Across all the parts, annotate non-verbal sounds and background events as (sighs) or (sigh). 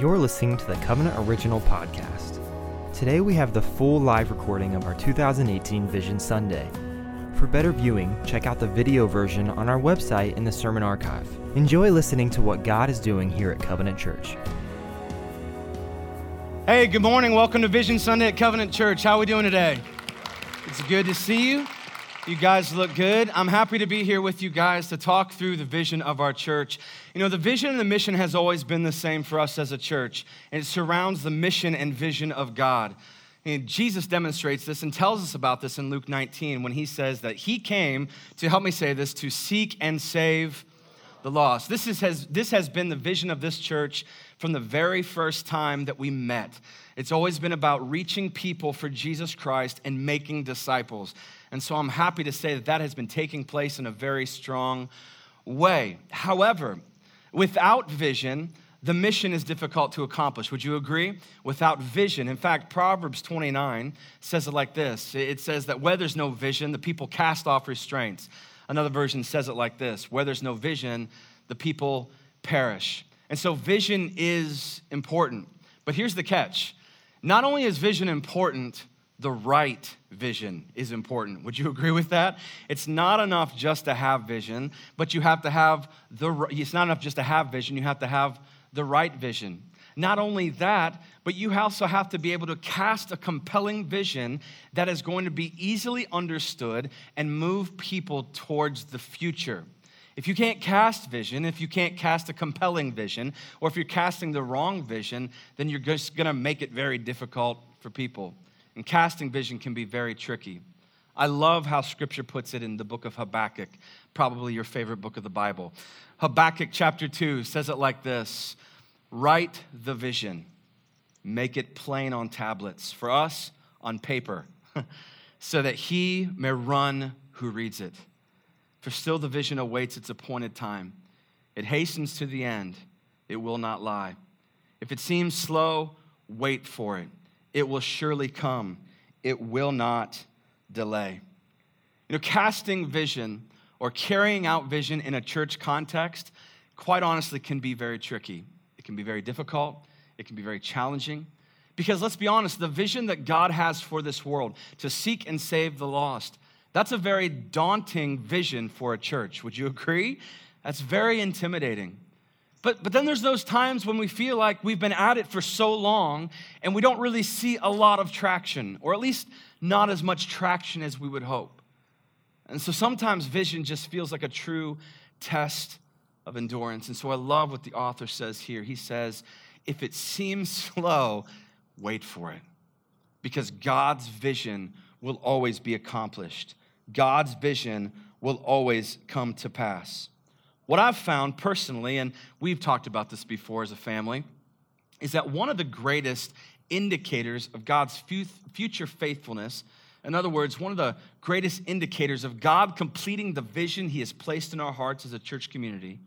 You're listening to the Covenant Original Podcast. Today we have the full live recording of our 2018 Vision Sunday. For better viewing, check out the video version on our website in the Sermon Archive. Enjoy listening to what God is doing here at Covenant Church. Hey, good morning. Welcome to Vision Sunday at Covenant Church. How are we doing today? It's good to see you. You guys look good. I'm happy to be here with you guys to talk through the vision of our church. You know, the vision and the mission has always been the same for us as a church, and it surrounds the mission and vision of God. And Jesus demonstrates this and tells us about this in Luke 19 when he says that he came to help me say this to seek and save the lost. This, is, has, this has been the vision of this church from the very first time that we met. It's always been about reaching people for Jesus Christ and making disciples. And so I'm happy to say that that has been taking place in a very strong way. However, without vision, the mission is difficult to accomplish. Would you agree? Without vision. In fact, Proverbs 29 says it like this it says that where there's no vision, the people cast off restraints. Another version says it like this where there's no vision, the people perish. And so vision is important. But here's the catch not only is vision important, the right vision is important. Would you agree with that? It's not enough just to have vision, but you have to have the it's not enough just to have vision, you have to have the right vision. Not only that, but you also have to be able to cast a compelling vision that is going to be easily understood and move people towards the future. If you can't cast vision, if you can't cast a compelling vision, or if you're casting the wrong vision, then you're just gonna make it very difficult for people. And casting vision can be very tricky. I love how scripture puts it in the book of Habakkuk, probably your favorite book of the Bible. Habakkuk chapter 2 says it like this Write the vision, make it plain on tablets, for us on paper, (laughs) so that he may run who reads it. For still the vision awaits its appointed time. It hastens to the end, it will not lie. If it seems slow, wait for it it will surely come. It will not delay. You know, casting vision or carrying out vision in a church context, quite honestly, can be very tricky. It can be very difficult. It can be very challenging. Because let's be honest, the vision that God has for this world to seek and save the lost, that's a very daunting vision for a church. Would you agree? That's very intimidating. But, but then there's those times when we feel like we've been at it for so long and we don't really see a lot of traction, or at least not as much traction as we would hope. And so sometimes vision just feels like a true test of endurance. And so I love what the author says here. He says, if it seems slow, wait for it. Because God's vision will always be accomplished, God's vision will always come to pass. What I've found personally, and we've talked about this before as a family, is that one of the greatest indicators of God's future faithfulness, in other words, one of the greatest indicators of God completing the vision He has placed in our hearts as a church community,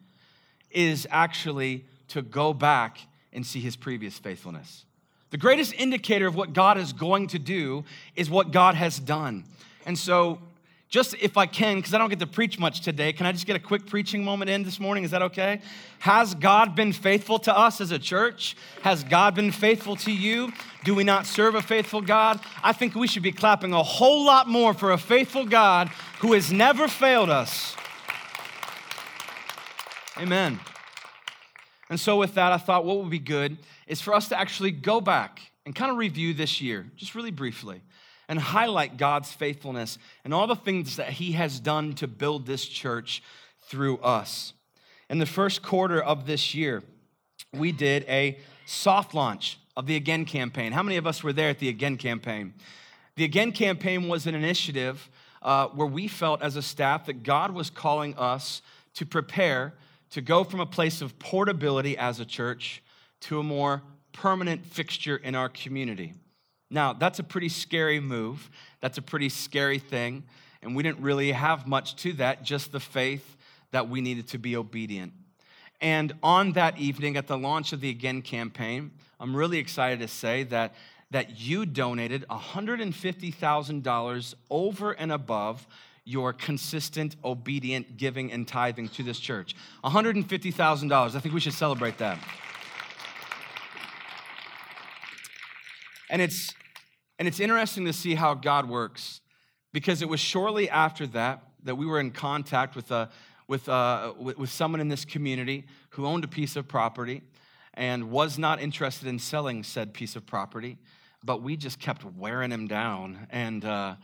is actually to go back and see His previous faithfulness. The greatest indicator of what God is going to do is what God has done. And so just if I can, because I don't get to preach much today, can I just get a quick preaching moment in this morning? Is that okay? Has God been faithful to us as a church? Has God been faithful to you? Do we not serve a faithful God? I think we should be clapping a whole lot more for a faithful God who has never failed us. Amen. And so, with that, I thought what would be good is for us to actually go back and kind of review this year, just really briefly and highlight God's faithfulness and all the things that He has done to build this church through us. In the first quarter of this year, we did a soft launch of the Again campaign. How many of us were there at the Again campaign? The Again campaign was an initiative uh, where we felt as a staff that God was calling us to prepare to go from a place of portability as a church to a more permanent fixture in our community. Now, that's a pretty scary move. That's a pretty scary thing. And we didn't really have much to that, just the faith that we needed to be obedient. And on that evening, at the launch of the Again campaign, I'm really excited to say that, that you donated $150,000 over and above your consistent, obedient giving and tithing to this church. $150,000. I think we should celebrate that. And it's, and it's interesting to see how God works because it was shortly after that that we were in contact with, a, with, a, with, someone in this community who owned a piece of property and was not interested in selling said piece of property, but we just kept wearing him down. And, uh,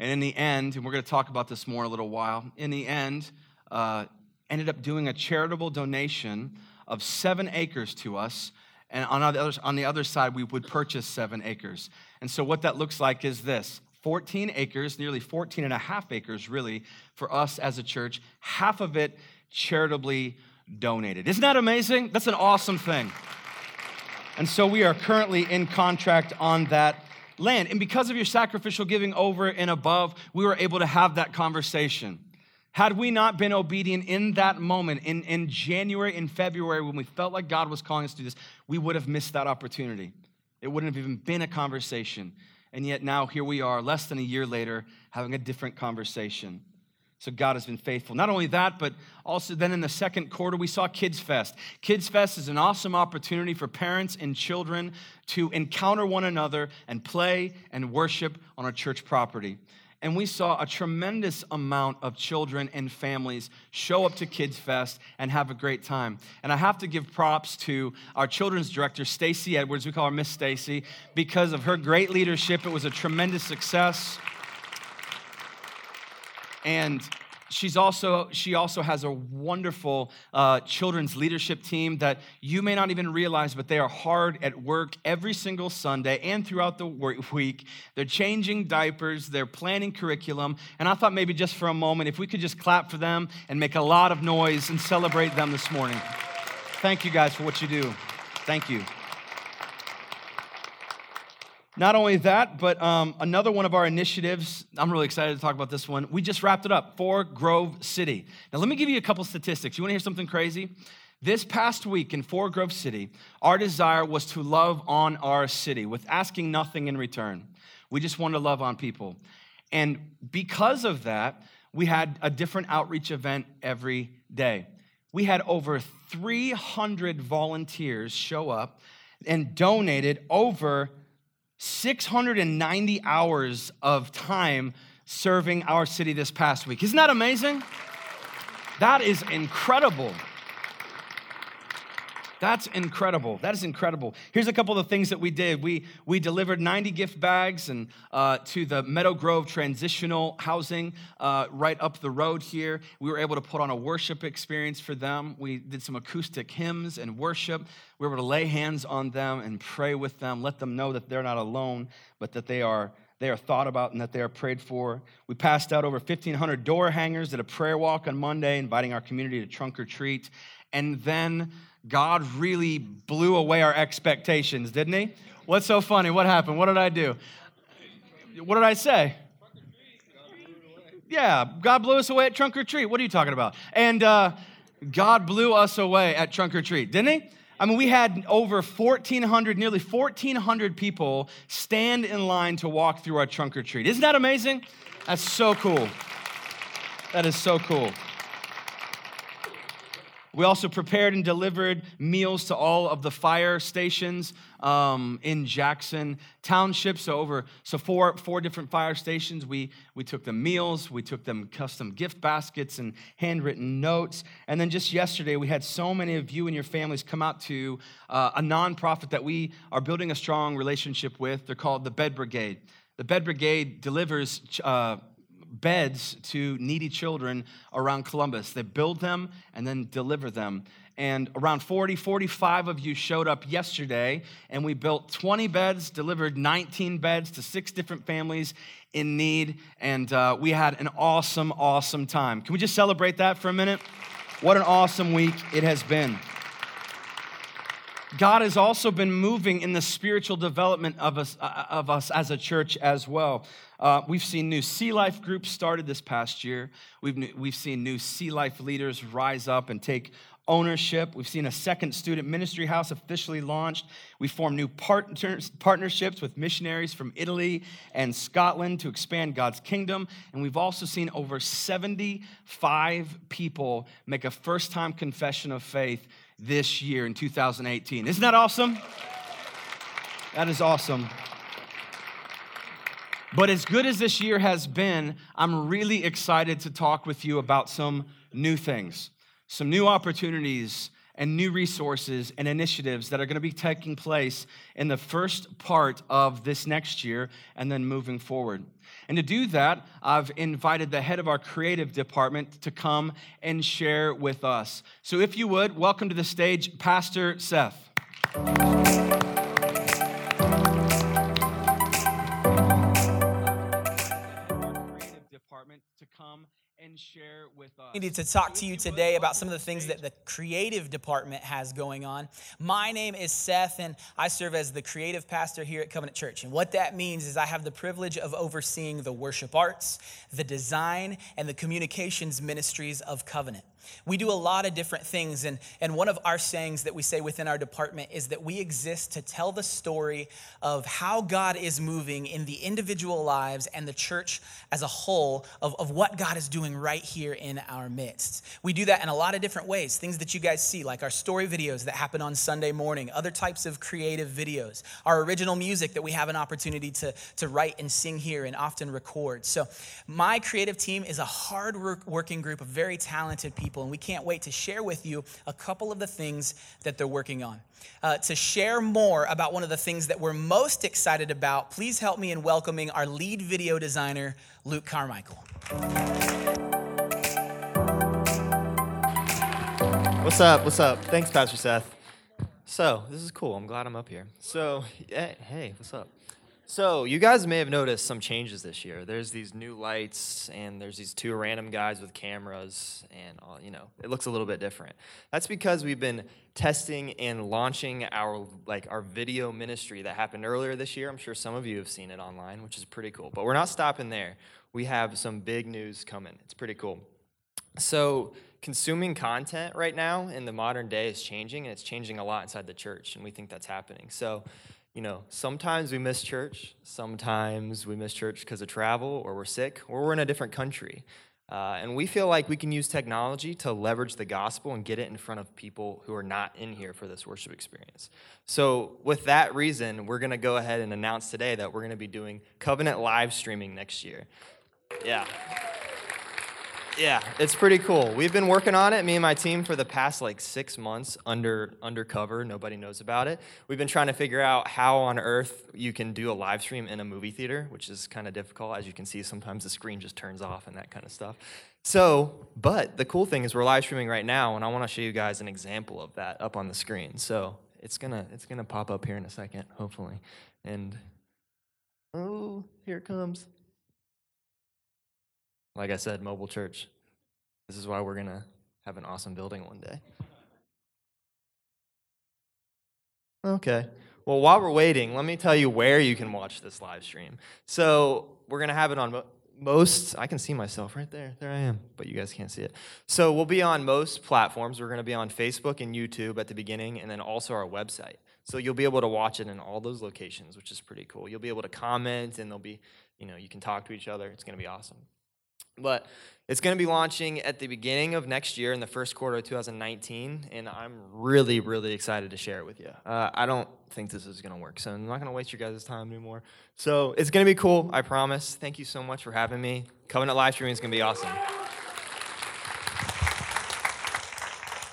and in the end, and we're going to talk about this more in a little while, in the end, uh, ended up doing a charitable donation of seven acres to us. And on the, other, on the other side, we would purchase seven acres. And so, what that looks like is this 14 acres, nearly 14 and a half acres, really, for us as a church, half of it charitably donated. Isn't that amazing? That's an awesome thing. And so, we are currently in contract on that land. And because of your sacrificial giving over and above, we were able to have that conversation. Had we not been obedient in that moment, in, in January and February, when we felt like God was calling us to do this, we would have missed that opportunity. It wouldn't have even been a conversation. And yet now here we are, less than a year later, having a different conversation. So God has been faithful. Not only that, but also then in the second quarter, we saw Kids Fest. Kids Fest is an awesome opportunity for parents and children to encounter one another and play and worship on a church property and we saw a tremendous amount of children and families show up to Kids Fest and have a great time. And I have to give props to our children's director, Stacy Edwards. We call her Miss Stacy because of her great leadership. It was a tremendous success. And she's also she also has a wonderful uh, children's leadership team that you may not even realize but they are hard at work every single sunday and throughout the week. They're changing diapers they're planning curriculum and i thought maybe just for a moment if we could just clap for them and make a lot of noise and celebrate them this morning. Thank you guys for what you do. Thank you not only that, but um, another one of our initiatives, I'm really excited to talk about this one. We just wrapped it up for Grove City. Now, let me give you a couple statistics. You wanna hear something crazy? This past week in Four Grove City, our desire was to love on our city with asking nothing in return. We just wanted to love on people. And because of that, we had a different outreach event every day. We had over 300 volunteers show up and donated over 690 hours of time serving our city this past week. Isn't that amazing? That is incredible. That's incredible. That is incredible. Here's a couple of the things that we did. We, we delivered 90 gift bags and, uh, to the Meadow Grove Transitional Housing uh, right up the road here. We were able to put on a worship experience for them. We did some acoustic hymns and worship. We were able to lay hands on them and pray with them, let them know that they're not alone, but that they are they are thought about and that they are prayed for. We passed out over 1,500 door hangers, at a prayer walk on Monday, inviting our community to trunk or treat. And then God really blew away our expectations, didn't he? What's so funny? What happened? What did I do? What did I say? Yeah, God blew us away at trunk or treat. What are you talking about? And uh, God blew us away at trunk or treat, didn't he? I mean, we had over 1,400, nearly 1,400 people stand in line to walk through our trunk or treat. Isn't that amazing? That's so cool. That is so cool. We also prepared and delivered meals to all of the fire stations um, in Jackson Township. So over so four four different fire stations. We we took them meals. We took them custom gift baskets and handwritten notes. And then just yesterday, we had so many of you and your families come out to uh, a nonprofit that we are building a strong relationship with. They're called the Bed Brigade. The Bed Brigade delivers. Uh, beds to needy children around Columbus. They build them and then deliver them. And around 40, 45 of you showed up yesterday, and we built 20 beds, delivered 19 beds to six different families in need, and uh, we had an awesome, awesome time. Can we just celebrate that for a minute? What an awesome week it has been. God has also been moving in the spiritual development of us, uh, of us as a church as well. Uh, we've seen new Sea Life groups started this past year. We've, we've seen new Sea Life leaders rise up and take ownership. We've seen a second student ministry house officially launched. We formed new partners, partnerships with missionaries from Italy and Scotland to expand God's kingdom. And we've also seen over 75 people make a first time confession of faith this year in 2018. Isn't that awesome? That is awesome. But as good as this year has been, I'm really excited to talk with you about some new things, some new opportunities and new resources and initiatives that are going to be taking place in the first part of this next year and then moving forward. And to do that, I've invited the head of our creative department to come and share with us. So if you would, welcome to the stage, Pastor Seth. to come and share with us. I needed to talk to you today about some of the things that the creative department has going on. My name is Seth, and I serve as the creative pastor here at Covenant Church. And what that means is I have the privilege of overseeing the worship arts, the design, and the communications ministries of Covenant. We do a lot of different things, and, and one of our sayings that we say within our department is that we exist to tell the story of how God is moving in the individual lives and the church as a whole of, of what God is doing right here in our midst. We do that in a lot of different ways, things that you guys see, like our story videos that happen on Sunday morning, other types of creative videos, our original music that we have an opportunity to, to write and sing here and often record. So, my creative team is a hard working group of very talented people people, and we can't wait to share with you a couple of the things that they're working on. Uh, to share more about one of the things that we're most excited about, please help me in welcoming our lead video designer, Luke Carmichael. What's up? What's up? Thanks, Pastor Seth. So, this is cool. I'm glad I'm up here. So, hey, what's up? So, you guys may have noticed some changes this year. There's these new lights, and there's these two random guys with cameras, and all, you know, it looks a little bit different. That's because we've been testing and launching our like our video ministry that happened earlier this year. I'm sure some of you have seen it online, which is pretty cool. But we're not stopping there. We have some big news coming. It's pretty cool. So, consuming content right now in the modern day is changing, and it's changing a lot inside the church, and we think that's happening. So, you know, sometimes we miss church, sometimes we miss church because of travel, or we're sick, or we're in a different country. Uh, and we feel like we can use technology to leverage the gospel and get it in front of people who are not in here for this worship experience. So, with that reason, we're going to go ahead and announce today that we're going to be doing covenant live streaming next year. Yeah. Yeah, it's pretty cool. We've been working on it, me and my team, for the past like six months under undercover. Nobody knows about it. We've been trying to figure out how on earth you can do a live stream in a movie theater, which is kind of difficult. As you can see, sometimes the screen just turns off and that kind of stuff. So, but the cool thing is we're live streaming right now, and I want to show you guys an example of that up on the screen. So it's gonna it's gonna pop up here in a second, hopefully. And oh, here it comes. Like I said, mobile church. This is why we're going to have an awesome building one day. Okay. Well, while we're waiting, let me tell you where you can watch this live stream. So, we're going to have it on most, I can see myself right there. There I am, but you guys can't see it. So, we'll be on most platforms. We're going to be on Facebook and YouTube at the beginning, and then also our website. So, you'll be able to watch it in all those locations, which is pretty cool. You'll be able to comment, and there'll be, you know, you can talk to each other. It's going to be awesome. But it's going to be launching at the beginning of next year in the first quarter of 2019, and I'm really, really excited to share it with you. Uh, I don't think this is going to work, so I'm not going to waste your guys' time anymore. So it's going to be cool, I promise. Thank you so much for having me. Covenant live streaming is going to be awesome.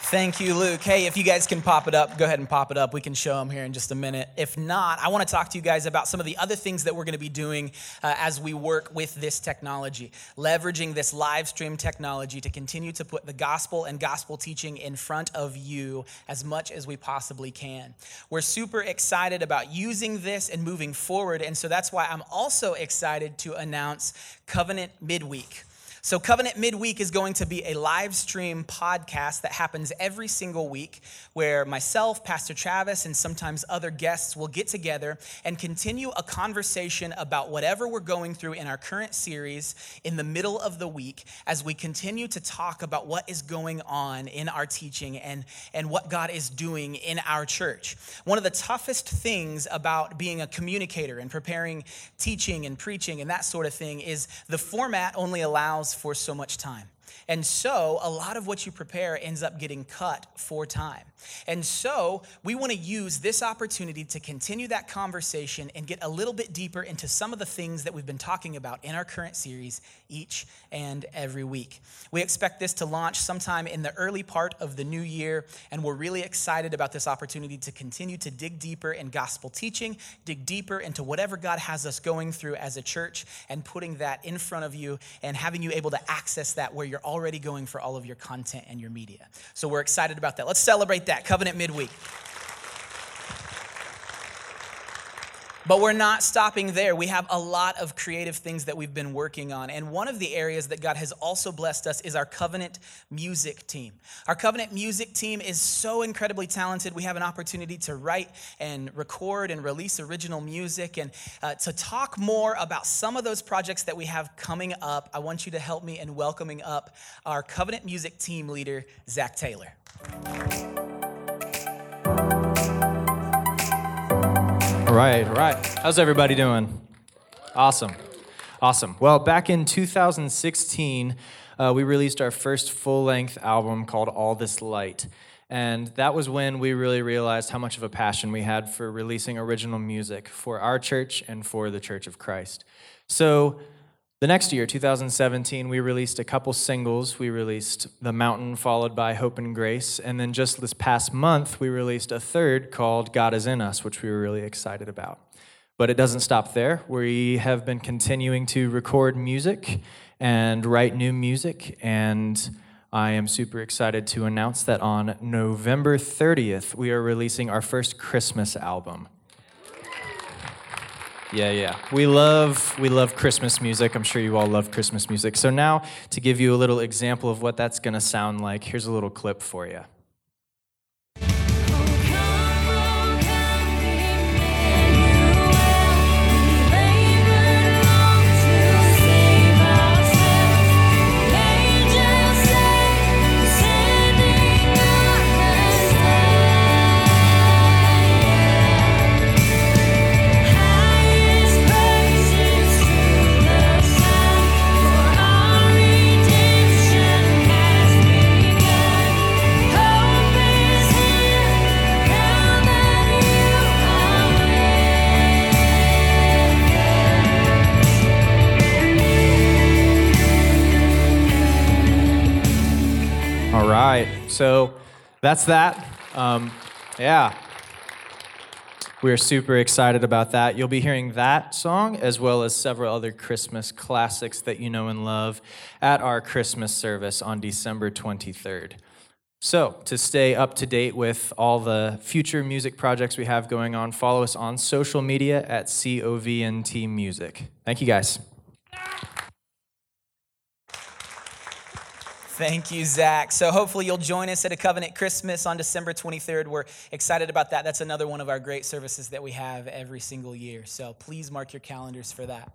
Thank you, Luke. Hey, if you guys can pop it up, go ahead and pop it up. We can show them here in just a minute. If not, I want to talk to you guys about some of the other things that we're going to be doing uh, as we work with this technology, leveraging this live stream technology to continue to put the gospel and gospel teaching in front of you as much as we possibly can. We're super excited about using this and moving forward, and so that's why I'm also excited to announce Covenant Midweek. So, Covenant Midweek is going to be a live stream podcast that happens every single week where myself, Pastor Travis, and sometimes other guests will get together and continue a conversation about whatever we're going through in our current series in the middle of the week as we continue to talk about what is going on in our teaching and, and what God is doing in our church. One of the toughest things about being a communicator and preparing teaching and preaching and that sort of thing is the format only allows for so much time. And so, a lot of what you prepare ends up getting cut for time. And so we want to use this opportunity to continue that conversation and get a little bit deeper into some of the things that we've been talking about in our current series each and every week. We expect this to launch sometime in the early part of the new year, and we're really excited about this opportunity to continue to dig deeper in gospel teaching, dig deeper into whatever God has us going through as a church, and putting that in front of you and having you able to access that where you're already going for all of your content and your media. So we're excited about that. Let's celebrate that Covenant Midweek. But we're not stopping there. We have a lot of creative things that we've been working on. And one of the areas that God has also blessed us is our covenant music team. Our covenant music team is so incredibly talented. We have an opportunity to write and record and release original music. And uh, to talk more about some of those projects that we have coming up, I want you to help me in welcoming up our covenant music team leader, Zach Taylor. All right, all right. How's everybody doing? Awesome. Awesome. Well, back in 2016, uh, we released our first full length album called All This Light. And that was when we really realized how much of a passion we had for releasing original music for our church and for the Church of Christ. So, the next year, 2017, we released a couple singles. We released The Mountain, followed by Hope and Grace. And then just this past month, we released a third called God is in Us, which we were really excited about. But it doesn't stop there. We have been continuing to record music and write new music. And I am super excited to announce that on November 30th, we are releasing our first Christmas album. Yeah, yeah. We love we love Christmas music. I'm sure you all love Christmas music. So now to give you a little example of what that's going to sound like, here's a little clip for you. So that's that. Um, yeah. We're super excited about that. You'll be hearing that song as well as several other Christmas classics that you know and love at our Christmas service on December 23rd. So, to stay up to date with all the future music projects we have going on, follow us on social media at COVNT Music. Thank you guys. Thank you, Zach. So hopefully you'll join us at a Covenant Christmas on December 23rd. We're excited about that. That's another one of our great services that we have every single year. So please mark your calendars for that.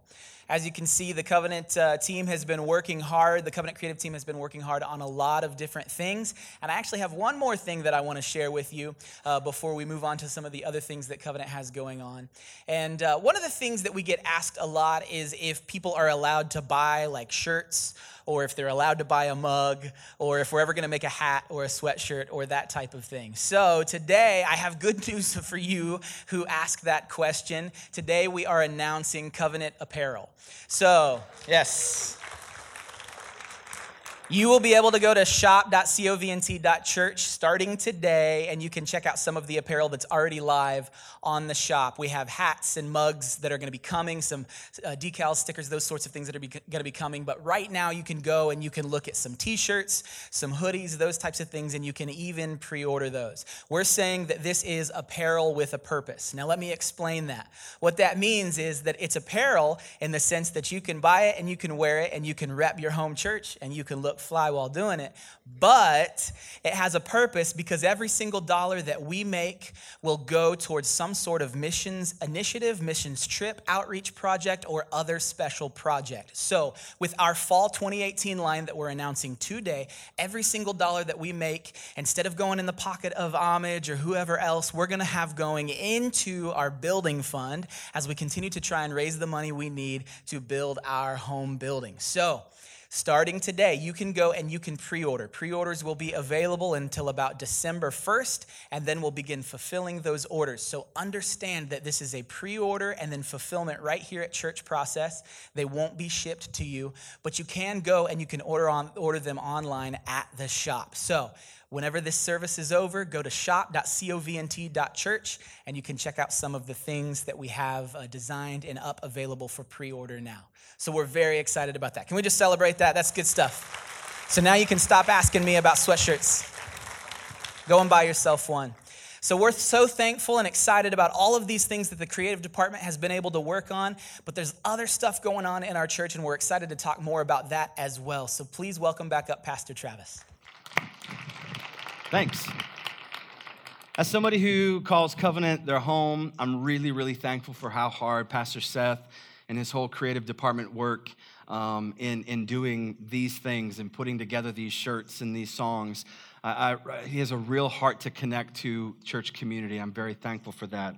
As you can see, the Covenant uh, team has been working hard. The Covenant Creative team has been working hard on a lot of different things. And I actually have one more thing that I want to share with you uh, before we move on to some of the other things that Covenant has going on. And uh, one of the things that we get asked a lot is if people are allowed to buy like shirts or if they're allowed to buy a mug, or if we're ever going to make a hat or a sweatshirt or that type of thing. So today, I have good (laughs) news for you who ask that question. Today, we are announcing Covenant Apparel. So, yes. You will be able to go to shop.covnt.church starting today, and you can check out some of the apparel that's already live on the shop. We have hats and mugs that are going to be coming, some uh, decals, stickers, those sorts of things that are going to be coming. But right now, you can go and you can look at some t shirts, some hoodies, those types of things, and you can even pre order those. We're saying that this is apparel with a purpose. Now, let me explain that. What that means is that it's apparel in the sense that you can buy it and you can wear it and you can rep your home church and you can look fly while doing it, but it has a purpose because every single dollar that we make will go towards some sort of missions initiative, missions trip, outreach project, or other special project. So, with our fall 2018 line that we're announcing today, every single dollar that we make, instead of going in the pocket of Homage or whoever else, we're gonna have going into our building fund as we continue to try and raise the money we need to build our home building. So, starting today, you can go and you can pre order. Pre orders will be available until about December 1st, and then we'll begin fulfilling those orders. So understand that this is a pre order and then fulfillment right here at Church Process. They won't be shipped to you, but you can go and you can order, on, order them online at the shop. So Whenever this service is over, go to shop.covnt.church and you can check out some of the things that we have uh, designed and up available for pre order now. So we're very excited about that. Can we just celebrate that? That's good stuff. So now you can stop asking me about sweatshirts. Go and buy yourself one. So we're so thankful and excited about all of these things that the creative department has been able to work on, but there's other stuff going on in our church, and we're excited to talk more about that as well. So please welcome back up Pastor Travis. Thanks. As somebody who calls Covenant their home, I'm really, really thankful for how hard Pastor Seth and his whole creative department work um, in, in doing these things and putting together these shirts and these songs. I, I, he has a real heart to connect to church community. I'm very thankful for that.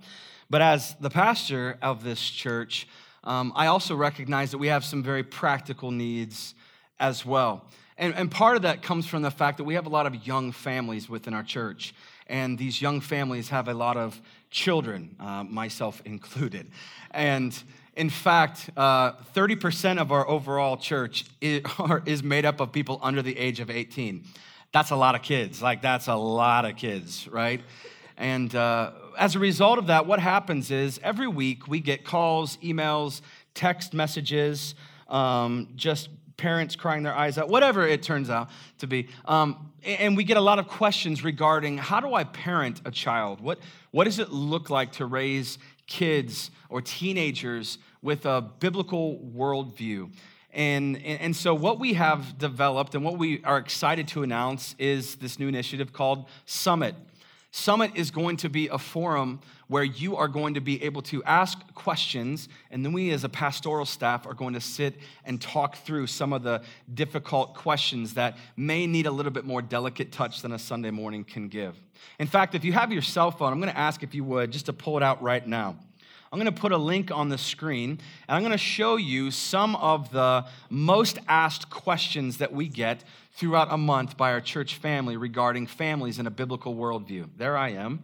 But as the pastor of this church, um, I also recognize that we have some very practical needs as well. And, and part of that comes from the fact that we have a lot of young families within our church. And these young families have a lot of children, uh, myself included. And in fact, uh, 30% of our overall church is, is made up of people under the age of 18. That's a lot of kids. Like, that's a lot of kids, right? And uh, as a result of that, what happens is every week we get calls, emails, text messages, um, just parents crying their eyes out, whatever it turns out to be. Um, and we get a lot of questions regarding how do I parent a child? What, what does it look like to raise kids or teenagers with a biblical worldview? And, and, so, what we have developed and what we are excited to announce is this new initiative called Summit. Summit is going to be a forum where you are going to be able to ask questions, and then we as a pastoral staff are going to sit and talk through some of the difficult questions that may need a little bit more delicate touch than a Sunday morning can give. In fact, if you have your cell phone, I'm going to ask if you would just to pull it out right now. I'm going to put a link on the screen, and I'm going to show you some of the most asked questions that we get throughout a month by our church family regarding families in a biblical worldview. There I am.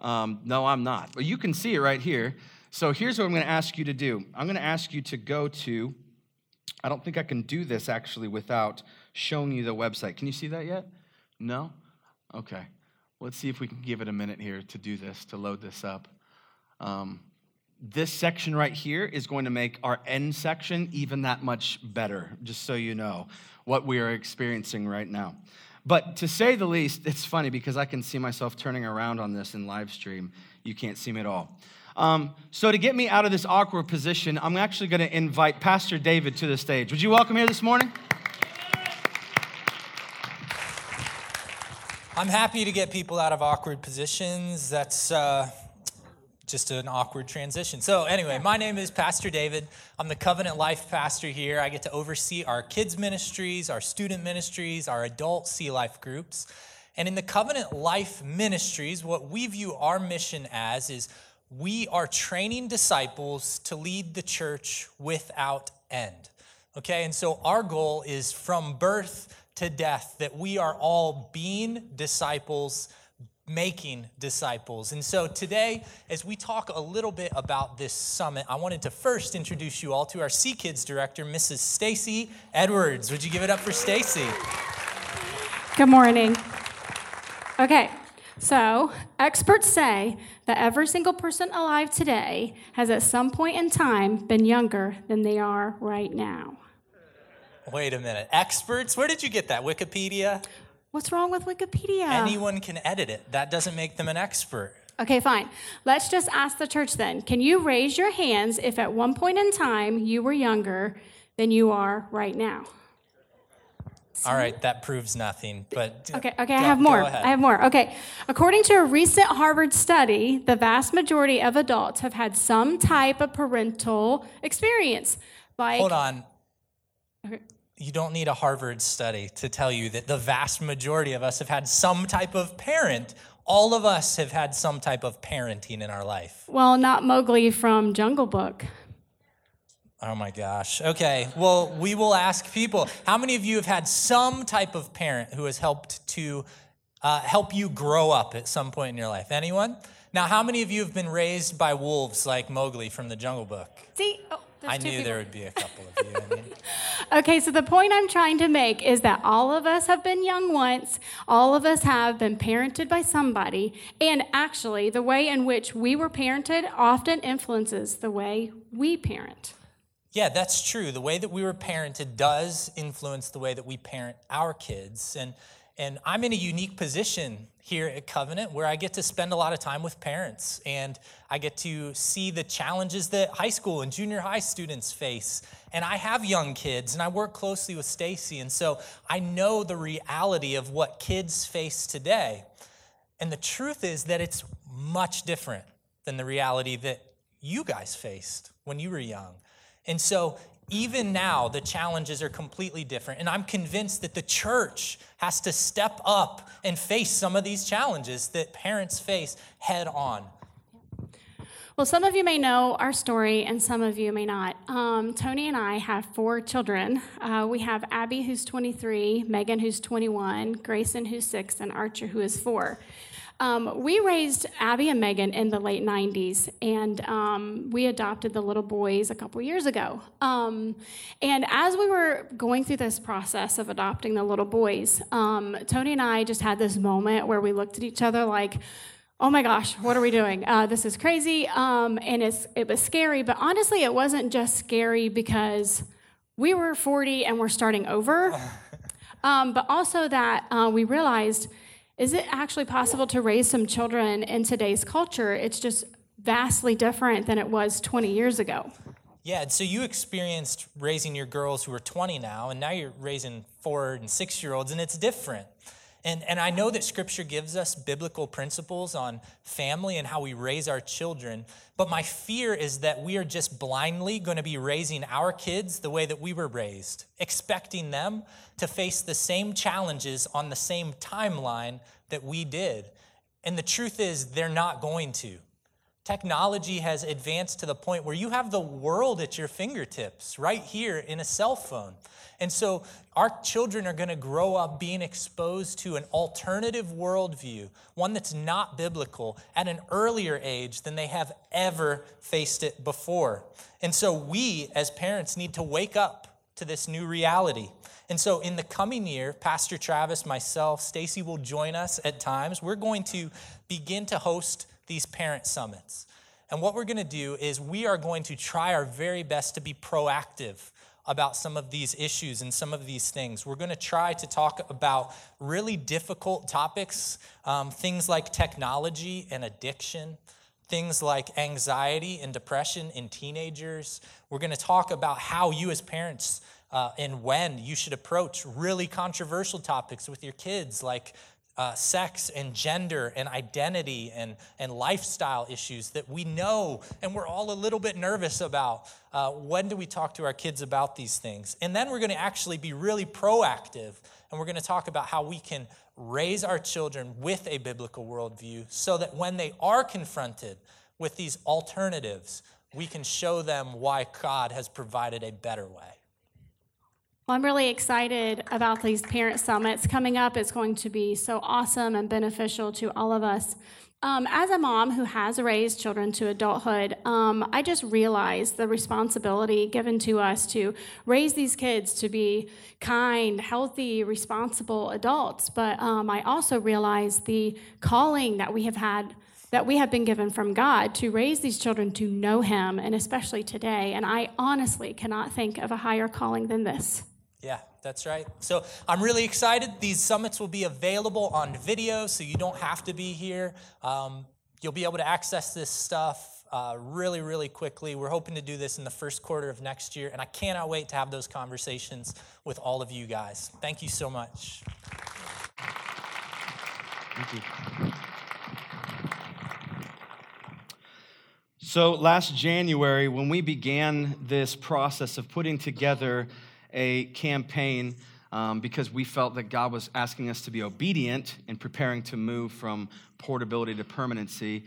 Um, no, I'm not. But you can see it right here. So here's what I'm going to ask you to do I'm going to ask you to go to, I don't think I can do this actually without showing you the website. Can you see that yet? No? Okay. Let's see if we can give it a minute here to do this, to load this up. Um, this section right here is going to make our end section even that much better, just so you know what we are experiencing right now. But to say the least, it's funny because I can see myself turning around on this in live stream. You can't see me at all. Um, so, to get me out of this awkward position, I'm actually going to invite Pastor David to the stage. Would you welcome here this morning? I'm happy to get people out of awkward positions. That's uh, just an awkward transition. So, anyway, my name is Pastor David. I'm the Covenant Life pastor here. I get to oversee our kids' ministries, our student ministries, our adult Sea Life groups. And in the Covenant Life ministries, what we view our mission as is we are training disciples to lead the church without end. Okay, and so our goal is from birth to death that we are all being disciples making disciples. And so today, as we talk a little bit about this summit, I wanted to first introduce you all to our Sea Kids director, Mrs. Stacy Edwards. Would you give it up for Stacy? Good morning. Okay, so experts say that every single person alive today has at some point in time been younger than they are right now. Wait a minute. Experts? Where did you get that? Wikipedia? What's wrong with Wikipedia? Anyone can edit it. That doesn't make them an expert. Okay, fine. Let's just ask the church then. Can you raise your hands if at one point in time you were younger than you are right now? All right, that proves nothing. But okay, okay, I have more. I have more. Okay, according to a recent Harvard study, the vast majority of adults have had some type of parental experience. Like, hold on. Okay you don't need a Harvard study to tell you that the vast majority of us have had some type of parent. All of us have had some type of parenting in our life. Well, not Mowgli from Jungle Book. Oh my gosh. Okay. Well, we will ask people. How many of you have had some type of parent who has helped to uh, help you grow up at some point in your life? Anyone? Now, how many of you have been raised by wolves like Mowgli from the Jungle Book? See, oh, I two knew people. there would be a couple of you. I mean, Okay, so the point I'm trying to make is that all of us have been young once, all of us have been parented by somebody, and actually, the way in which we were parented often influences the way we parent. Yeah, that's true. The way that we were parented does influence the way that we parent our kids. And, and I'm in a unique position here at Covenant where I get to spend a lot of time with parents and I get to see the challenges that high school and junior high students face. And I have young kids and I work closely with Stacy. And so I know the reality of what kids face today. And the truth is that it's much different than the reality that you guys faced when you were young. And so, even now, the challenges are completely different. And I'm convinced that the church has to step up and face some of these challenges that parents face head on. Well, some of you may know our story, and some of you may not. Um, Tony and I have four children. Uh, we have Abby, who's 23, Megan, who's 21, Grayson, who's six, and Archer, who is four. Um, we raised Abby and Megan in the late 90s, and um, we adopted the little boys a couple years ago. Um, and as we were going through this process of adopting the little boys, um, Tony and I just had this moment where we looked at each other like, oh my gosh, what are we doing? Uh, this is crazy. Um, and it's, it was scary, but honestly, it wasn't just scary because we were 40 and we're starting over, (laughs) um, but also that uh, we realized is it actually possible to raise some children in today's culture? It's just vastly different than it was 20 years ago. Yeah, so you experienced raising your girls who are 20 now, and now you're raising four and six year olds, and it's different. And, and I know that scripture gives us biblical principles on family and how we raise our children, but my fear is that we are just blindly going to be raising our kids the way that we were raised, expecting them to face the same challenges on the same timeline that we did. And the truth is, they're not going to. Technology has advanced to the point where you have the world at your fingertips right here in a cell phone. And so our children are going to grow up being exposed to an alternative worldview, one that's not biblical, at an earlier age than they have ever faced it before. And so we, as parents, need to wake up to this new reality. And so in the coming year, Pastor Travis, myself, Stacy will join us at times. We're going to begin to host these parent summits. And what we're going to do is we are going to try our very best to be proactive about some of these issues and some of these things. We're going to try to talk about really difficult topics, um, things like technology and addiction, things like anxiety and depression in teenagers. We're going to talk about how you, as parents, uh, and when you should approach really controversial topics with your kids, like uh, sex and gender and identity and, and lifestyle issues that we know and we're all a little bit nervous about. Uh, when do we talk to our kids about these things? And then we're going to actually be really proactive and we're going to talk about how we can raise our children with a biblical worldview so that when they are confronted with these alternatives, we can show them why God has provided a better way. Well, I'm really excited about these parent summits coming up. It's going to be so awesome and beneficial to all of us. Um, as a mom who has raised children to adulthood, um, I just realized the responsibility given to us to raise these kids to be kind, healthy, responsible adults. But um, I also realized the calling that we have had that we have been given from God to raise these children to know Him, and especially today. And I honestly cannot think of a higher calling than this. Yeah, that's right. So I'm really excited. These summits will be available on video, so you don't have to be here. Um, you'll be able to access this stuff uh, really, really quickly. We're hoping to do this in the first quarter of next year, and I cannot wait to have those conversations with all of you guys. Thank you so much. Thank you. So, last January, when we began this process of putting together a campaign, um, because we felt that God was asking us to be obedient in preparing to move from portability to permanency,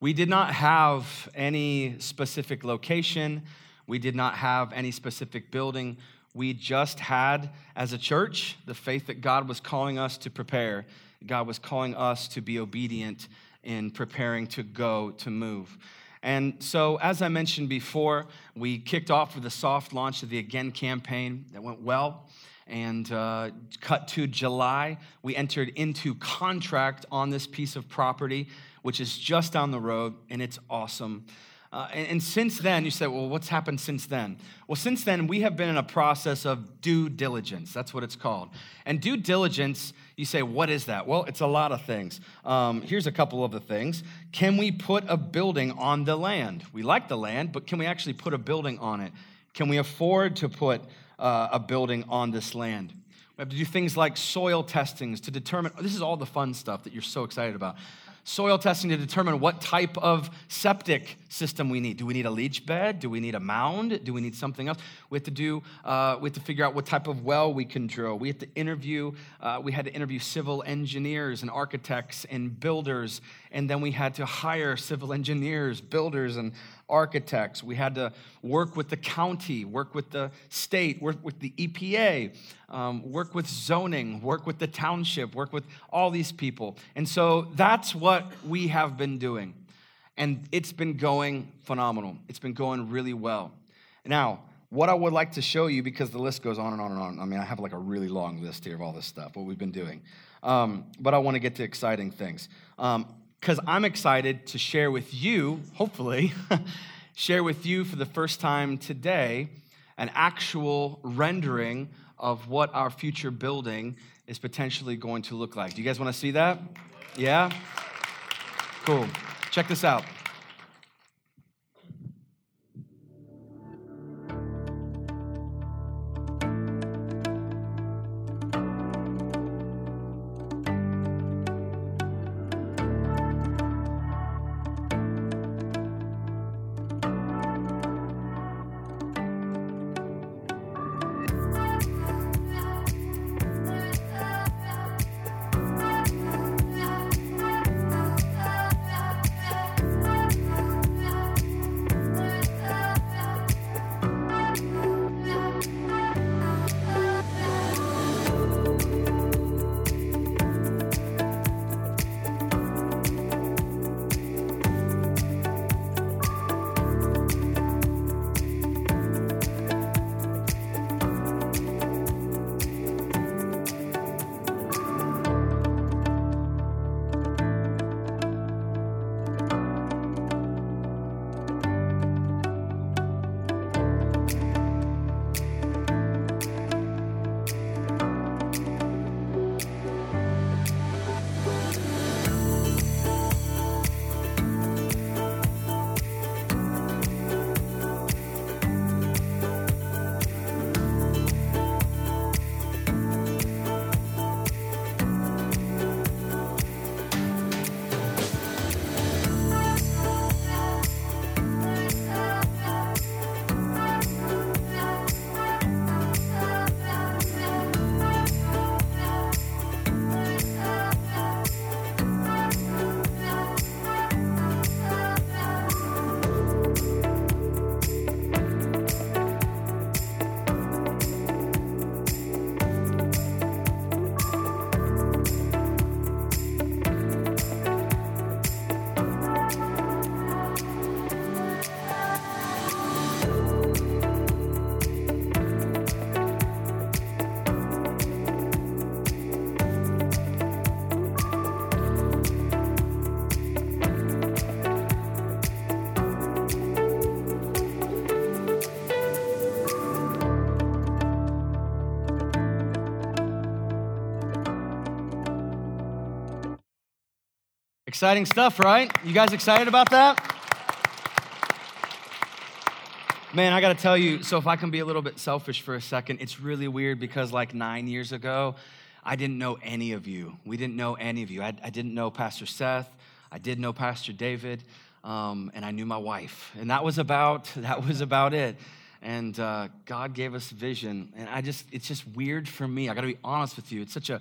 we did not have any specific location. We did not have any specific building. We just had, as a church, the faith that God was calling us to prepare. God was calling us to be obedient in preparing to go, to move. And so, as I mentioned before, we kicked off with a soft launch of the Again campaign that went well. And uh, cut to July, we entered into contract on this piece of property, which is just down the road, and it's awesome. Uh, and, and, since then, you say, well, what's happened since then? Well, since then, we have been in a process of due diligence. That's what it's called. And due diligence, you say, what is that? Well, it's a lot of things. Um, here's a couple of the things. Can we put a building on the land? We like the land, but can we actually put a building on it? Can we afford to put uh, a building on this land? We have to do things like soil testings to determine, this is all the fun stuff that you're so excited about soil testing to determine what type of septic system we need. Do we need a leach bed? Do we need a mound? Do we need something else? We have to do. Uh, we have to figure out what type of well we can drill. We have to interview. Uh, we had to interview civil engineers and architects and builders, and then we had to hire civil engineers, builders, and architects. We had to work with the county, work with the state, work with the EPA, um, work with zoning, work with the township, work with all these people. And so that's what we have been doing. And it's been going phenomenal. It's been going really well. Now, what I would like to show you, because the list goes on and on and on. I mean, I have like a really long list here of all this stuff, what we've been doing. Um, but I want to get to exciting things. Um, because I'm excited to share with you, hopefully, (laughs) share with you for the first time today an actual rendering of what our future building is potentially going to look like. Do you guys want to see that? Yeah? Cool. Check this out. Exciting stuff, right? You guys excited about that? Man, I gotta tell you, so if I can be a little bit selfish for a second, it's really weird because like nine years ago, I didn't know any of you. We didn't know any of you. I, I didn't know Pastor Seth. I did know Pastor David, um, and I knew my wife, and that was about (laughs) that was about it. And uh, God gave us vision, and I just it's just weird for me. I got to be honest with you. It's such a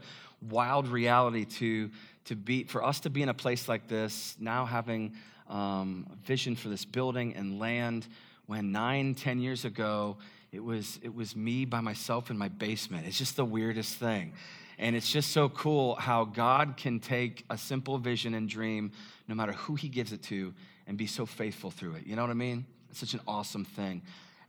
wild reality to to be for us to be in a place like this now having um, vision for this building and land when nine, ten years ago, it was, it was me by myself in my basement. It's just the weirdest thing. And it's just so cool how God can take a simple vision and dream, no matter who He gives it to, and be so faithful through it. You know what I mean? It's such an awesome thing.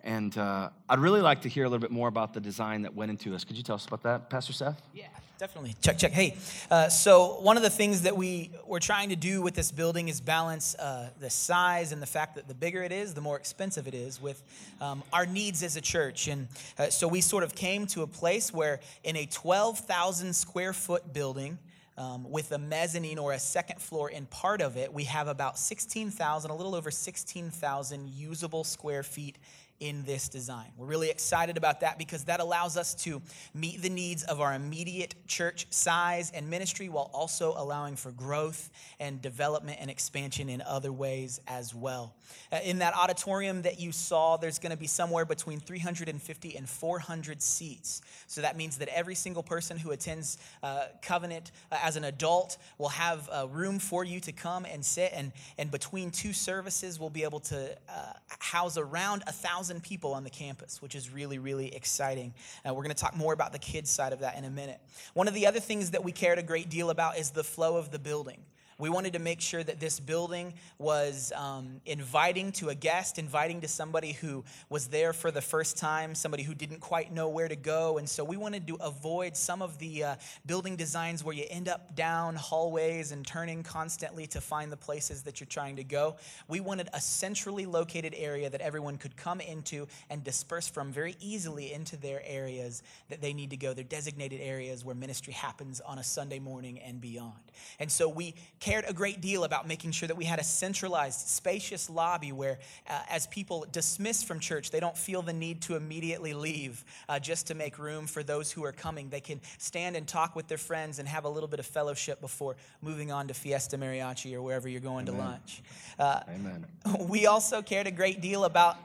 And uh, I'd really like to hear a little bit more about the design that went into this. Could you tell us about that, Pastor Seth? Yeah, definitely. Check, check. Hey, uh, so one of the things that we we're trying to do with this building is balance uh, the size and the fact that the bigger it is, the more expensive it is, with um, our needs as a church. And uh, so we sort of came to a place where, in a 12,000 square foot building. Um, with a mezzanine or a second floor in part of it, we have about 16,000, a little over 16,000 usable square feet in this design. We're really excited about that because that allows us to meet the needs of our immediate church size and ministry while also allowing for growth and development and expansion in other ways as well. Uh, in that auditorium that you saw, there's going to be somewhere between 350 and 400 seats. So that means that every single person who attends uh, Covenant uh, as an adult will have uh, room for you to come and sit. And, and between two services, we'll be able to uh, house around a thousand people on the campus, which is really, really exciting. Uh, we're going to talk more about the kids side of that in a minute. One of the other things that we cared a great deal about is the flow of the building. We wanted to make sure that this building was um, inviting to a guest, inviting to somebody who was there for the first time, somebody who didn't quite know where to go. And so we wanted to avoid some of the uh, building designs where you end up down hallways and turning constantly to find the places that you're trying to go. We wanted a centrally located area that everyone could come into and disperse from very easily into their areas that they need to go, their designated areas where ministry happens on a Sunday morning and beyond. And so we cared a great deal about making sure that we had a centralized, spacious lobby where, uh, as people dismiss from church, they don't feel the need to immediately leave uh, just to make room for those who are coming. They can stand and talk with their friends and have a little bit of fellowship before moving on to Fiesta Mariachi or wherever you're going Amen. to lunch. Uh, Amen. (laughs) We also cared a great deal about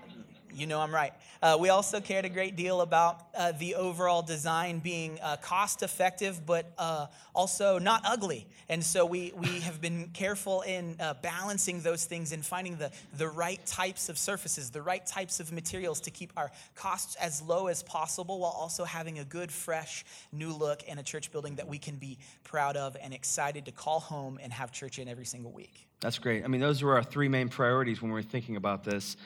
you know I'm right. Uh, we also cared a great deal about uh, the overall design being uh, cost effective, but uh, also not ugly. And so we, we (sighs) have been careful in uh, balancing those things and finding the, the right types of surfaces, the right types of materials to keep our costs as low as possible while also having a good, fresh, new look and a church building that we can be proud of and excited to call home and have church in every single week. That's great. I mean, those were our three main priorities when we were thinking about this.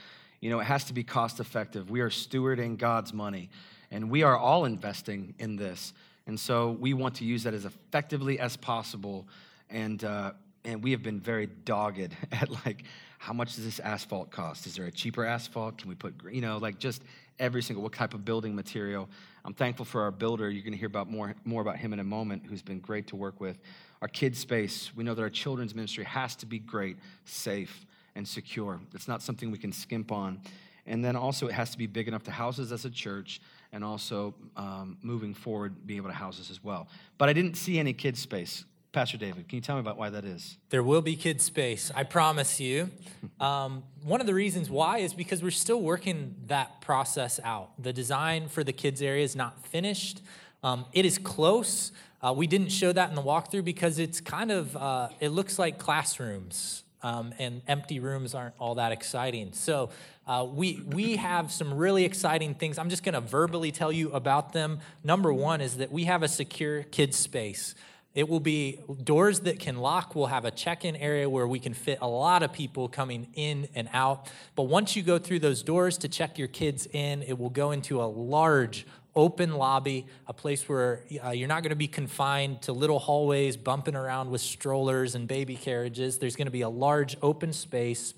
You know, it has to be cost effective. We are stewarding God's money, and we are all investing in this. And so we want to use that as effectively as possible. And, uh, and we have been very dogged (laughs) at like, how much does this asphalt cost? Is there a cheaper asphalt? Can we put, you know, like just every single, what type of building material? I'm thankful for our builder. You're going to hear about more, more about him in a moment, who's been great to work with. Our kids' space, we know that our children's ministry has to be great, safe, and secure. It's not something we can skimp on. And then also, it has to be big enough to house us as a church and also um, moving forward, be able to house us as well. But I didn't see any kids' space. Pastor David, can you tell me about why that is? There will be kids' space, I promise you. (laughs) Um, one of the reasons why is because we're still working that process out. The design for the kids' area is not finished, um, it is close. Uh, we didn't show that in the walkthrough because it's kind of, uh, it looks like classrooms um, and empty rooms aren't all that exciting. So uh, we we have some really exciting things. I'm just going to verbally tell you about them. Number one is that we have a secure kids space. It will be doors that can lock. We'll have a check in area where we can fit a lot of people coming in and out. But once you go through those doors to check your kids in, it will go into a large open lobby, a place where uh, you're not going to be confined to little hallways bumping around with strollers and baby carriages. There's going to be a large open space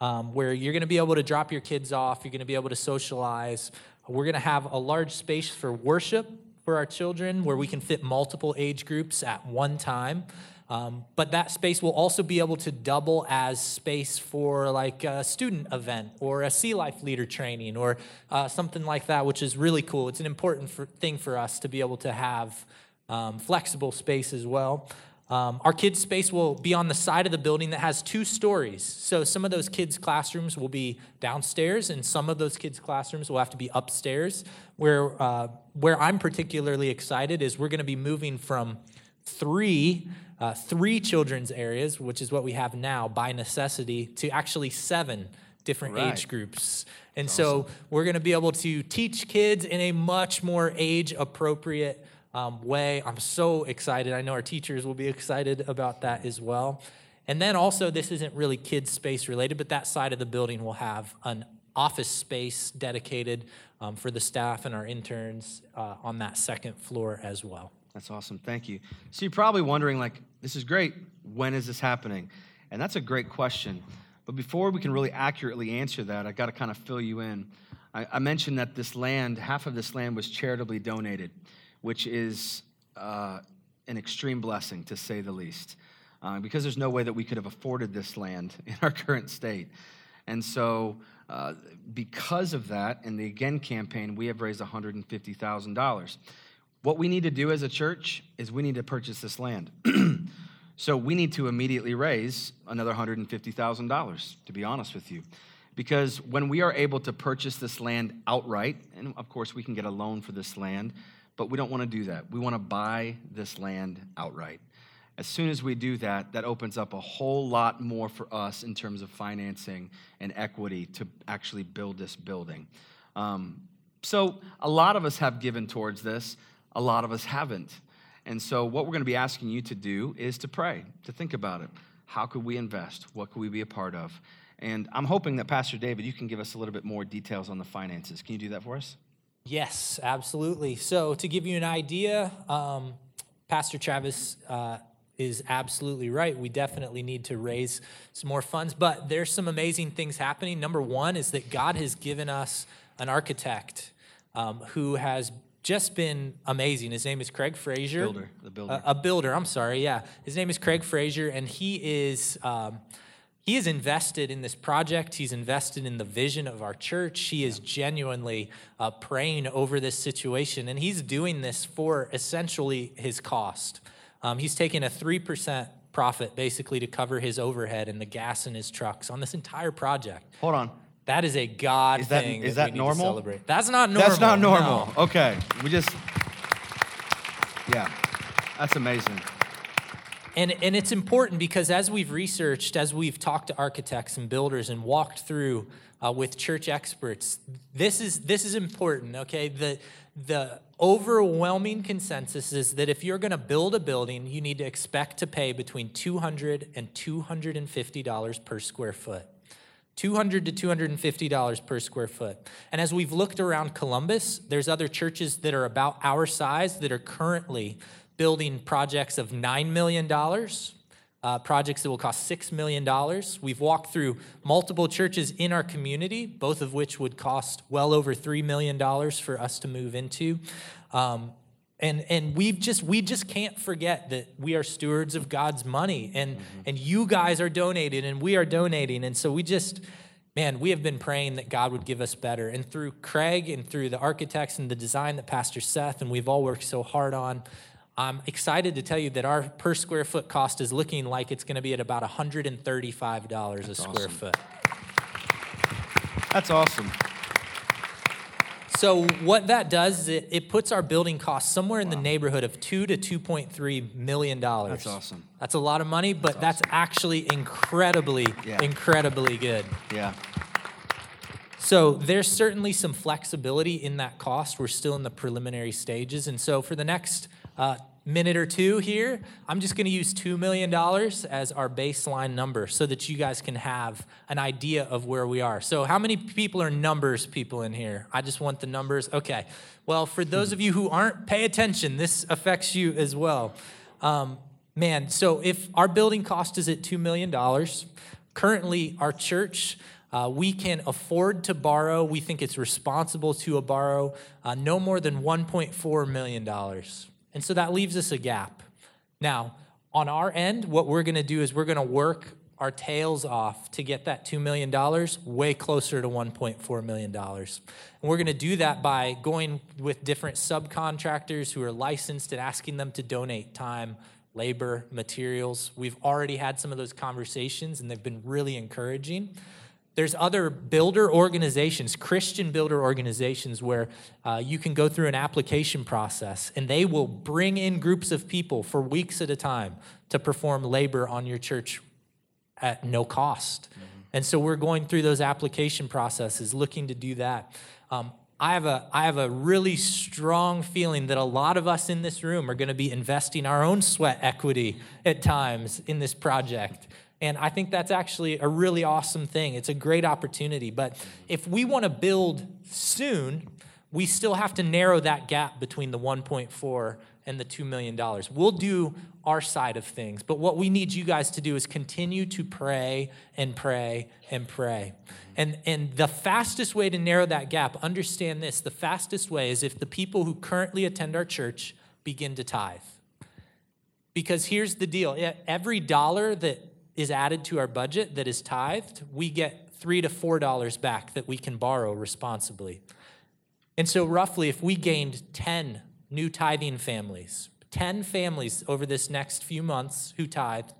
um, where you're going to be able to drop your kids off, you're going to be able to socialize. We're going to have a large space for worship for our children where we can fit multiple age groups at one time. Um, but that space will also be able to double as space for like a student event or a Sea Life leader training or uh, something like that, which is really cool. It's an important for, thing for us to be able to have um, flexible space as well. Um, our kids' space will be on the side of the building that has two stories. So some of those kids' classrooms will be downstairs, and some of those kids' classrooms will have to be upstairs. Where uh, where I'm particularly excited is we're going to be moving from three uh, three children's areas, which is what we have now by necessity, to actually seven different Right. age groups. And so we're going to be able to teach kids in a much more age appropriate um, way. I'm so excited. I know our teachers will be excited about that as well. And then also, this isn't really kids' space related, but that side of the building will have an office space dedicated um, for the staff and our interns uh, on that second floor as well. That's awesome. Thank you. So you're probably wondering, like, this is great. When is this happening? And that's a great question. But before we can really accurately answer that, I got to kind of fill you in. I, I mentioned that this land, half of this land, was charitably donated, which is uh, an extreme blessing, to say the least, uh, because there's no way that we could have afforded this land (laughs) in our current state. And so, uh, because of that, in the Again campaign, we have raised $150,000. What we need to do as a church is we need to purchase this land. (clears throat) so we need to immediately raise another $150,000, to be honest with you. Because when we are able to purchase this land outright, and of course we can get a loan for this land, but we don't want to do that. We want to buy this land outright. As soon as we do that, that opens up a whole lot more for us in terms of financing and equity to actually build this building. Um, so, a lot of us have given towards this, a lot of us haven't. And so, what we're going to be asking you to do is to pray, to think about it. How could we invest? What could we be a part of? And I'm hoping that Pastor David, you can give us a little bit more details on the finances. Can you do that for us? Yes, absolutely. So, to give you an idea, um, Pastor Travis uh, is absolutely right. We definitely need to raise some more funds, but there's some amazing things happening. Number one is that God has given us an architect um, who has just been amazing. His name is Craig Frazier. Builder, the builder. A, a builder, I'm sorry, yeah. His name is Craig Frazier, and he is. Um, he is invested in this project. He's invested in the vision of our church. He is genuinely uh, praying over this situation, and he's doing this for essentially his cost. Um, he's taking a 3% profit basically to cover his overhead and the gas in his trucks on this entire project. Hold on. That is a God Is that- thing. is that, that normal? Celebrate. That's not normal. That's not normal. no. Okay. We just, yeah, that's amazing. And, and it's important because as we've researched, as we've talked to architects and builders and walked through uh, with church experts, this is, this is important, okay? The, the overwhelming consensus is that if you're going to build a building, you need to expect to pay between $200 and $250 per square foot. 200 to 250 dollars per square foot. And as we've looked around Columbus, there's other churches that are about our size that are currently building projects of 9 million dollars. Uh, projects that will cost $6 million. We've walked through multiple churches in our community, both of which would cost well over $3 million for us to move into. Um, and and we just we just can't forget that we are stewards of God's money and mm-hmm. and you guys are donating and we are donating and so we just man we have been praying that God would give us better and through Craig and through the architects and the design that Pastor Seth and we've all worked so hard on I'm excited to tell you that our per square foot cost is looking like it's going to be at about $135 a square foot. That's awesome. So what that does is it, it puts our building costs somewhere in the neighborhood of two to two point three million dollars. That's awesome. That's a lot of money, but that's, actually incredibly, Yeah. incredibly good. Yeah. So there's certainly some flexibility in that cost. We're still in the preliminary stages, and so for the next uh, minute or two here, I'm just going to use two million dollars as our baseline number, so that you guys can have an idea of where we are. So how many people are numbers people in here? I just want the numbers. Okay. Well, for those of you who aren't, pay attention. This affects you as well. Um, man, so if our building cost is at two million dollars, currently our church. Uh, we can afford to borrow. We think it's responsible to borrow uh, no more than $1.4 million. And so that leaves us a gap. Now, on our end, what we're going to do is we're going to work our tails off to get that $2 million way closer to $1.4 million. And we're going to do that by going with different subcontractors who are licensed and asking them to donate time, labor, materials. We've already had some of those conversations and they've been really encouraging. There's other builder organizations, Christian builder organizations, where uh, you can go through an application process and they will bring in groups of people for weeks at a time to perform labor on your church at no cost. And so we're going through those application processes, looking to do that. Um, I have, a, I have a really strong feeling that a lot of us in this room are going to be investing our own sweat equity at times in this project. And I think that's actually a really awesome thing. It's a great opportunity. But if we want to build soon, we still have to narrow that gap between the 1.4 and the $2 million. We'll do our side of things. But what we need you guys to do is continue to pray and pray and pray. And, and the fastest way to narrow that gap, understand this the fastest way is if the people who currently attend our church begin to tithe. Because here's the deal every dollar that is added to our budget that is tithed, we get three to four dollars back that we can borrow responsibly. And so, roughly, if we gained 10 new tithing families, 10 families over this next few months who tithed,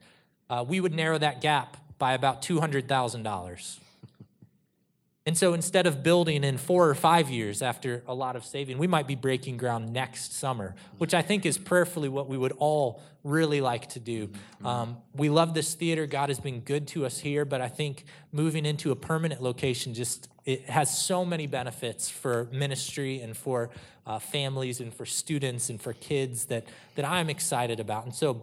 uh, we would narrow that gap by about $200,000. And so instead of building in four or five years after a lot of saving, we might be breaking ground next summer, which I think is prayerfully what we would all really like to do. Um, we love this theater. God has been good to us here, but I think moving into a permanent location just it has so many benefits for ministry and for uh, families and for students and for kids that that I'm excited about. And so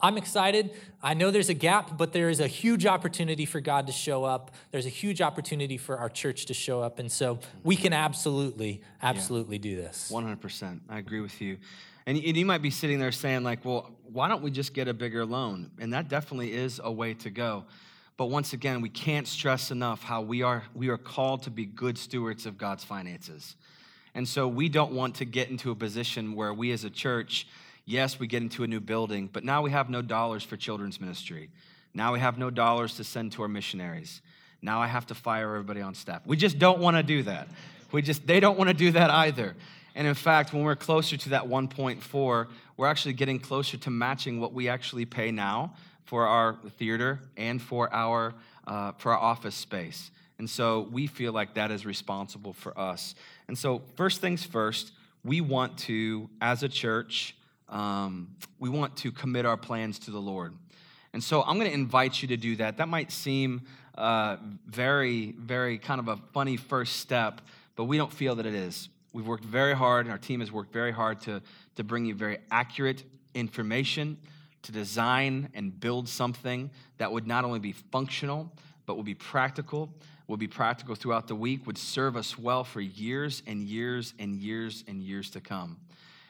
I'm excited. I know there's a gap, but there is a huge opportunity for God to show up. There's a huge opportunity for our church to show up. And so we can absolutely, absolutely yeah. do this. 100%. I agree with you. And you might be sitting there saying, like, well, why don't we just get a bigger loan? And that definitely is a way to go. But once again, we can't stress enough how we are, we are called to be good stewards of God's finances. And so we don't want to get into a position where we as a church Yes, we get into a new building, but now we have no dollars for children's ministry. Now we have no dollars to send to our missionaries. Now I have to fire everybody on staff. We just don't want to do that. We just they don't want to do that either. And in fact, when we're closer to that 1.4, we're actually getting closer to matching what we actually pay now for our theater and for our uh, for our office space. And so we feel like that is responsible for us. And so first things first, we want to, as a church, um, we want to commit our plans to the Lord. And so I'm going to invite you to do that. That might seem uh, very, very kind of a funny first step, but we don't feel that it is. We've worked very hard, and our team has worked very hard to, to bring you very accurate information, to design and build something that would not only be functional, but would be practical, would be practical throughout the week, would serve us well for years and years and years and years to come.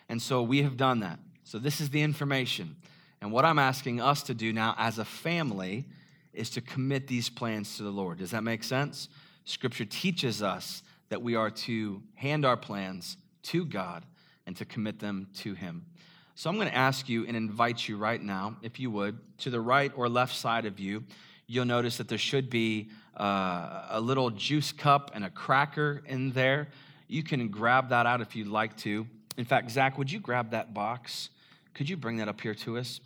And so we have done that. So this is the information. And what I'm asking us to do now as a family is to commit these plans to the Lord. Does that make sense? Scripture teaches us that we are to hand our plans to God and to commit them to Him. So I'm going to ask you and invite you right now, if you would, to the right or left side of you, you'll notice that there should be uh, a little juice cup and a cracker in there. You can grab that out if you'd like to. In fact, Zach, would you grab that box? Could you bring that up here to us?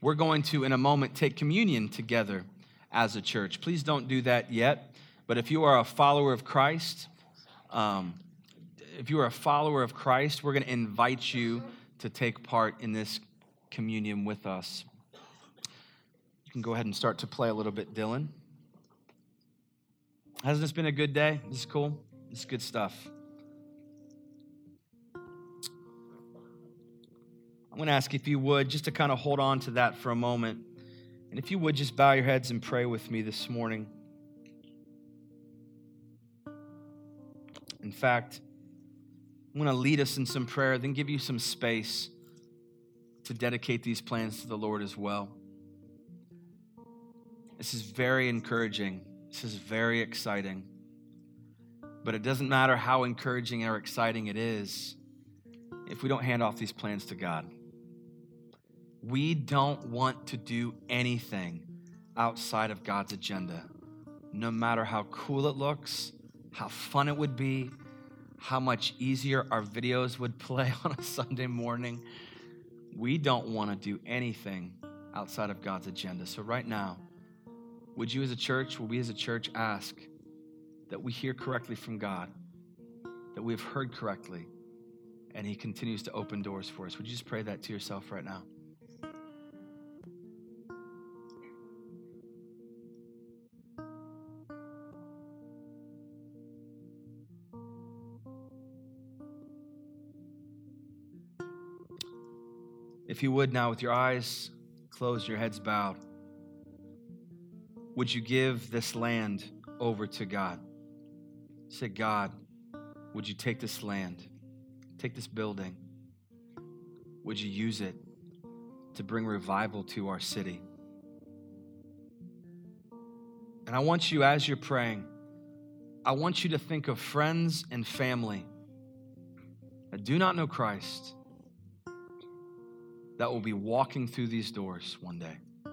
We're going to, in a moment, take communion together as a church. Please don't do that yet. But if you are a follower of Christ, um, if you are a follower of Christ, we're going to invite you to take part in this communion with us. You can go ahead and start to play a little bit, Dylan. Hasn't this been a good day? This is cool. This is good stuff. I'm going to ask if you would, just to kind of hold on to that for a moment. And if you would, just bow your heads and pray with me this morning. In fact, I'm going to lead us in some prayer, then give you some space to dedicate these plans to the Lord as well. This is very encouraging. This is very exciting. But it doesn't matter how encouraging or exciting it is if we don't hand off these plans to God. We don't want to do anything outside of God's agenda, no matter how cool it looks, how fun it would be, how much easier our videos would play (laughs) on a Sunday morning. We don't want to do anything outside of God's agenda. So, right now, would you as a church, will we as a church ask that we hear correctly from God, that we have heard correctly, and He continues to open doors for us? Would you just pray that to yourself right now? If you would now, with your eyes closed, your heads bowed, would you give this land over to God? Say, God, would you take this land, take this building? Would you use it to bring revival to our city? And I want you, as you're praying, I want you to think of friends and family that do not know Christ that will be walking through these doors one day. I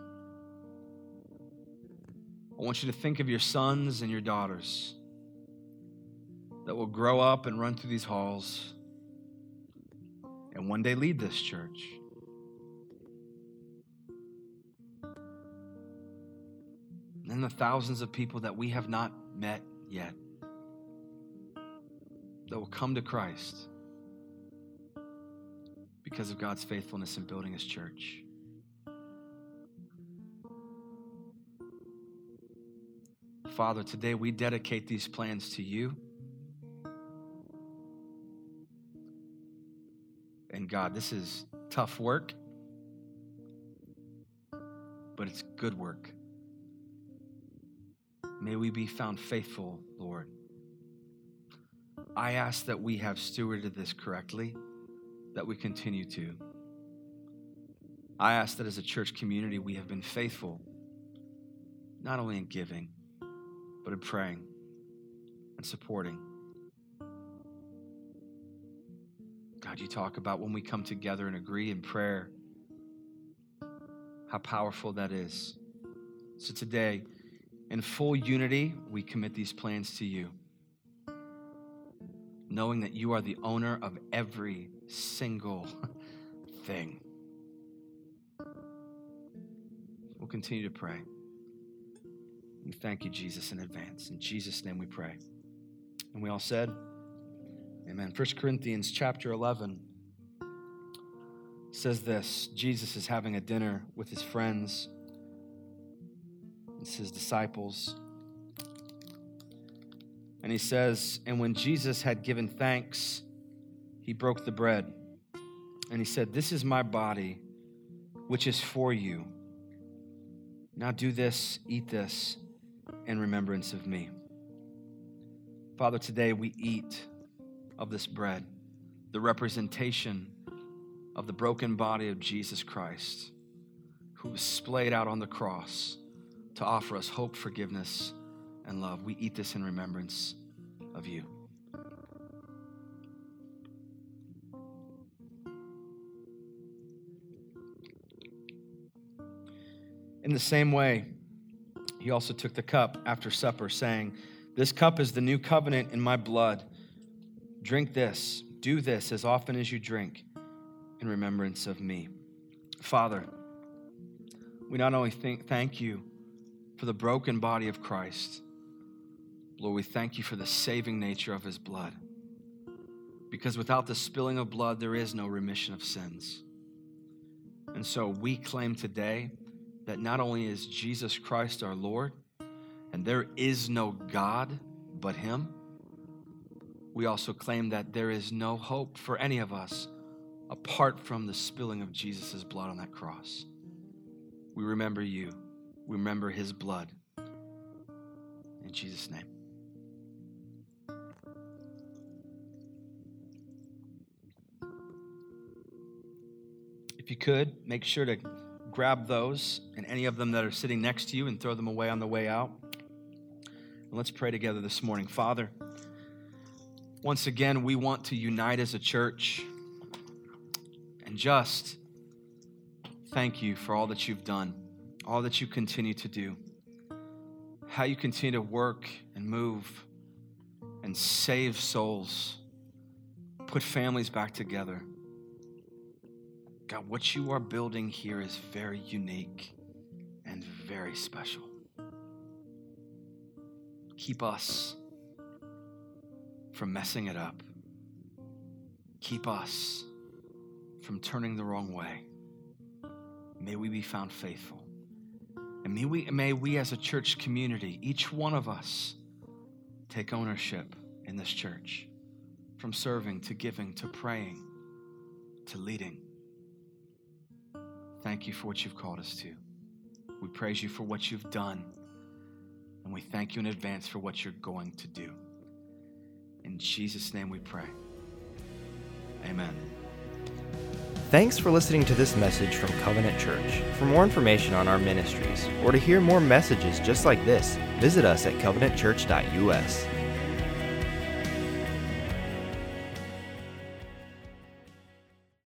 want you to think of your sons and your daughters that will grow up and run through these halls and one day lead this church. And the thousands of people that we have not met yet that will come to Christ because of God's faithfulness in building his church. Father, today we dedicate these plans to you. And God, this is tough work, but it's good work. May we be found faithful, Lord. I ask that we have stewarded this correctly that we continue to. I ask that as a church community, we have been faithful, not only in giving, but in praying and supporting. God, you talk about when we come together and agree in prayer, how powerful that is. So today, in full unity, we commit these plans to you, knowing that you are the owner of every single (laughs) thing. We'll continue to pray. We thank you, Jesus, in advance. In Jesus' name we pray. And we all said, Amen. 1 Corinthians chapter 11 says this Jesus is having a dinner with his friends, it's his disciples. And he says, And when Jesus had given thanks, he broke the bread and he said, This is my body, which is for you. Now do this, eat this in remembrance of me. Father, today we eat of this bread, the representation of the broken body of Jesus Christ, who was splayed out on the cross to offer us hope, forgiveness, and love. We eat this in remembrance of you. In the same way, he also took the cup after supper, saying, This cup is the new covenant in my blood. Drink this, do this as often as you drink in remembrance of me. Father, we not only think, thank you for the broken body of Christ, Lord, we thank you for the saving nature of his blood. Because without the spilling of blood, there is no remission of sins. And so we claim today that not only is Jesus Christ our Lord, and there is no God but Him, we also claim that there is no hope for any of us apart from the spilling of Jesus' blood on that cross. We remember you, we remember His blood. In Jesus' name. If you could, make sure to grab those and any of them that are sitting next to you and throw them away on the way out. And let's pray together this morning. Father, once again, we want to unite as a church and just thank you for all that you've done, all that you continue to do, how you continue to work and move and save souls, put families back together. God, what you are building here is very unique and very special. Keep us from messing it up. Keep us from turning the wrong way. May we be found faithful. And may we, may we as a church community, each one of us, take ownership in this church from serving to giving to praying to leading. Thank you for what you've called us to. We praise you for what you've done. And we thank you in advance for what you're going to do. In Jesus' name we pray. Amen. Thanks for listening to this message from Covenant Church. For more information on our ministries or to hear more messages just like this, visit us at covenantchurch.us.